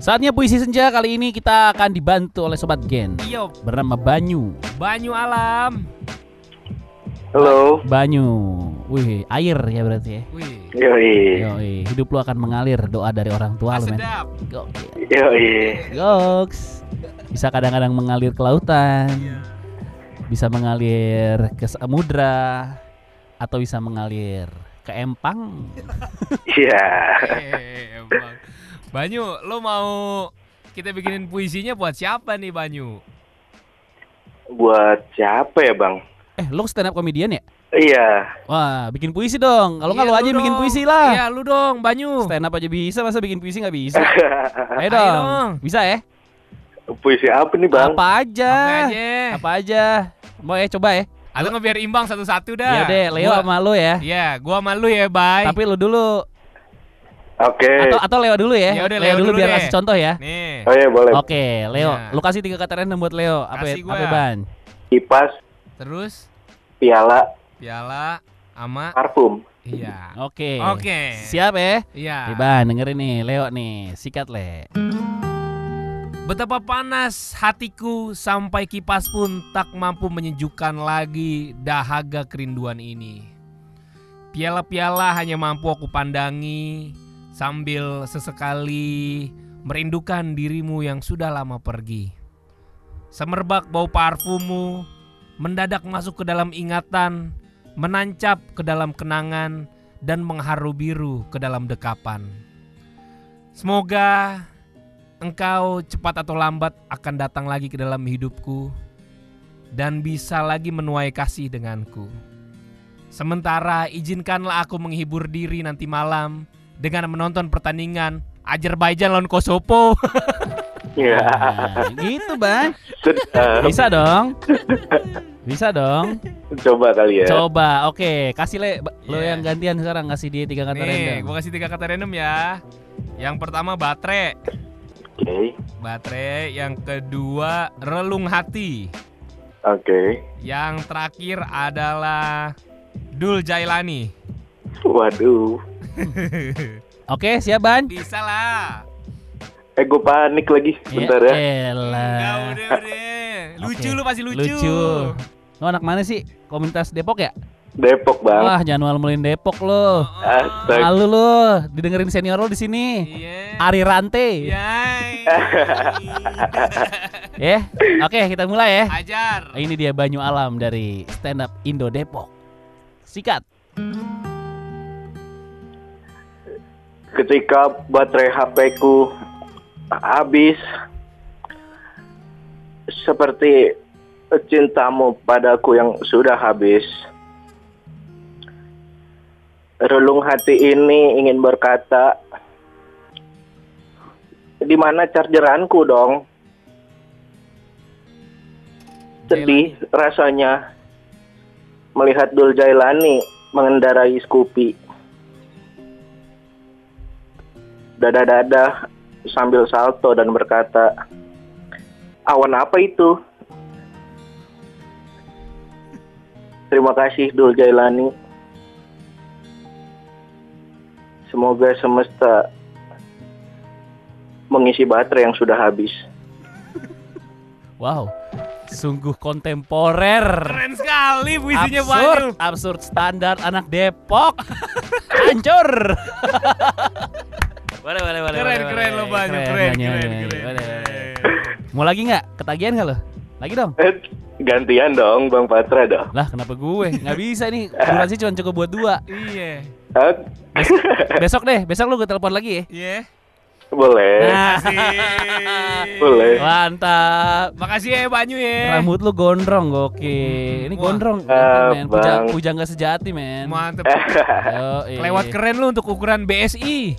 Saatnya puisi senja kali ini kita akan dibantu oleh sobat Gen Iyo, bernama Banyu. Banyu Alam. Halo. Banyu. Wih, air ya berarti ya. Wih, Yoi. Yoi, hidup lu akan mengalir doa dari orang tua lu, men. Gokil. Yoi. Goks. Bisa kadang-kadang mengalir ke lautan. Bisa mengalir ke samudra atau bisa mengalir ke empang. Iya. Emang. Banyu, lo mau kita bikinin puisinya buat siapa nih Banyu? Buat siapa ya, Bang? Eh, lu stand up comedian ya? Iya. Wah, bikin puisi dong. Kalau nggak Iya, lu aja lu bikin dong. puisi lah. Iya, lu dong, Banyu. Stand up aja bisa, masa bikin puisi nggak bisa? Ayo Ayo dong. dong. Bisa ya? Puisi apa nih, Bang? Apa aja? Apa aja? Apa aja? Mau ya coba ya? Atau nggak biar imbang satu-satu dah. Ya deh, Leo Gua- sama lu ya. Iya, gua sama lu ya, bye. Tapi lu dulu Oke. atau atau Leo dulu ya. Ya udah, Leo, Leo dulu dulu biar deh. kasih contoh ya. Nih. Oh iya, boleh. Oke, Leo, Ya. lu kasih tiga kata random buat Leo. Apa Kasih apa gua. ban? Kipas, Terus piala, piala ama parfum. iya. Oke. Oke. Siap ya? Iya. Nih, Ban, dengerin nih, Leo nih, sikat le. Betapa panas hatiku sampai kipas pun tak mampu menyejukkan lagi dahaga kerinduan ini. Piala-piala hanya mampu aku pandangi sambil sesekali merindukan dirimu yang sudah lama pergi. Semerbak bau parfummu mendadak masuk ke dalam ingatan, menancap ke dalam kenangan dan mengharu biru ke dalam dekapan. Semoga engkau cepat atau lambat akan datang lagi ke dalam hidupku dan bisa lagi menuai kasih denganku. Sementara izinkanlah aku menghibur diri nanti malam dengan menonton pertandingan Azerbaijan lawan Kosovo. Iya. Nah, gitu, Ban. Sedap. Bisa dong. Bisa dong. Coba kali ya. Coba, oke, kasih le, ba- lo Iya. yang gantian sekarang kasih dia tiga kata Nih, random. gue kasih tiga kata random ya. Yang pertama baterai, Oke. baterai. Yang kedua relung hati. Oke. Yang terakhir adalah Dul Jailani. Waduh. Oke, siap Ban? Bisa lah. Eh, gue panik lagi. Bentar ya. Ya elah. Enggak udah udah. Lucu Oke. lu pasti lucu. Lucu. Lo anak mana sih? Komunitas Depok ya? Depok, Bang. Wah, jangan malu-maluin Depok lo. Astaga. Malu lo, didengerin senior lo di sini. Iya. Ari Rante. Yay. Ya. Oke, kita mulai ya. Ajar. Ini dia Banyu Alam dari Stand Up Indo Depok. Sikat. Ketika baterai HP ku habis seperti cintamu padaku yang sudah habis. Relung hati ini ingin berkata, di mana chargeranku dong? Sedih rasanya melihat Dul Jailani mengendarai Scoopy. Dada-dada sambil salto dan berkata, awan apa itu? Terima kasih Dul Jailani. Semoga semesta mengisi baterai yang sudah habis. Wow. Sungguh kontemporer. Keren sekali puisinya absurd, absurd standar anak Depok. Hancur. boleh, boleh, boleh. Keren boleh, keren lo Banyu, keren keren keren. Boleh, boleh. Mau lagi nggak? Ketagihan nggak lo? Lagi dong. Eh, gantian dong Bang Patra dong. Lah kenapa gue? Nggak bisa nih. Durasi cuma cukup buat dua. Iya. Eh, Besok deh, besok lu gue telepon lagi ya. Iya. boleh. Nah, Boleh. mantap. Makasih ya Banyu ya. Rambut lu gondrong, oke. Ini Wah. gondrong, Ah, men. Puja, puja nggak sejati, men. Mantep. Lewat keren lu untuk ukuran BSI.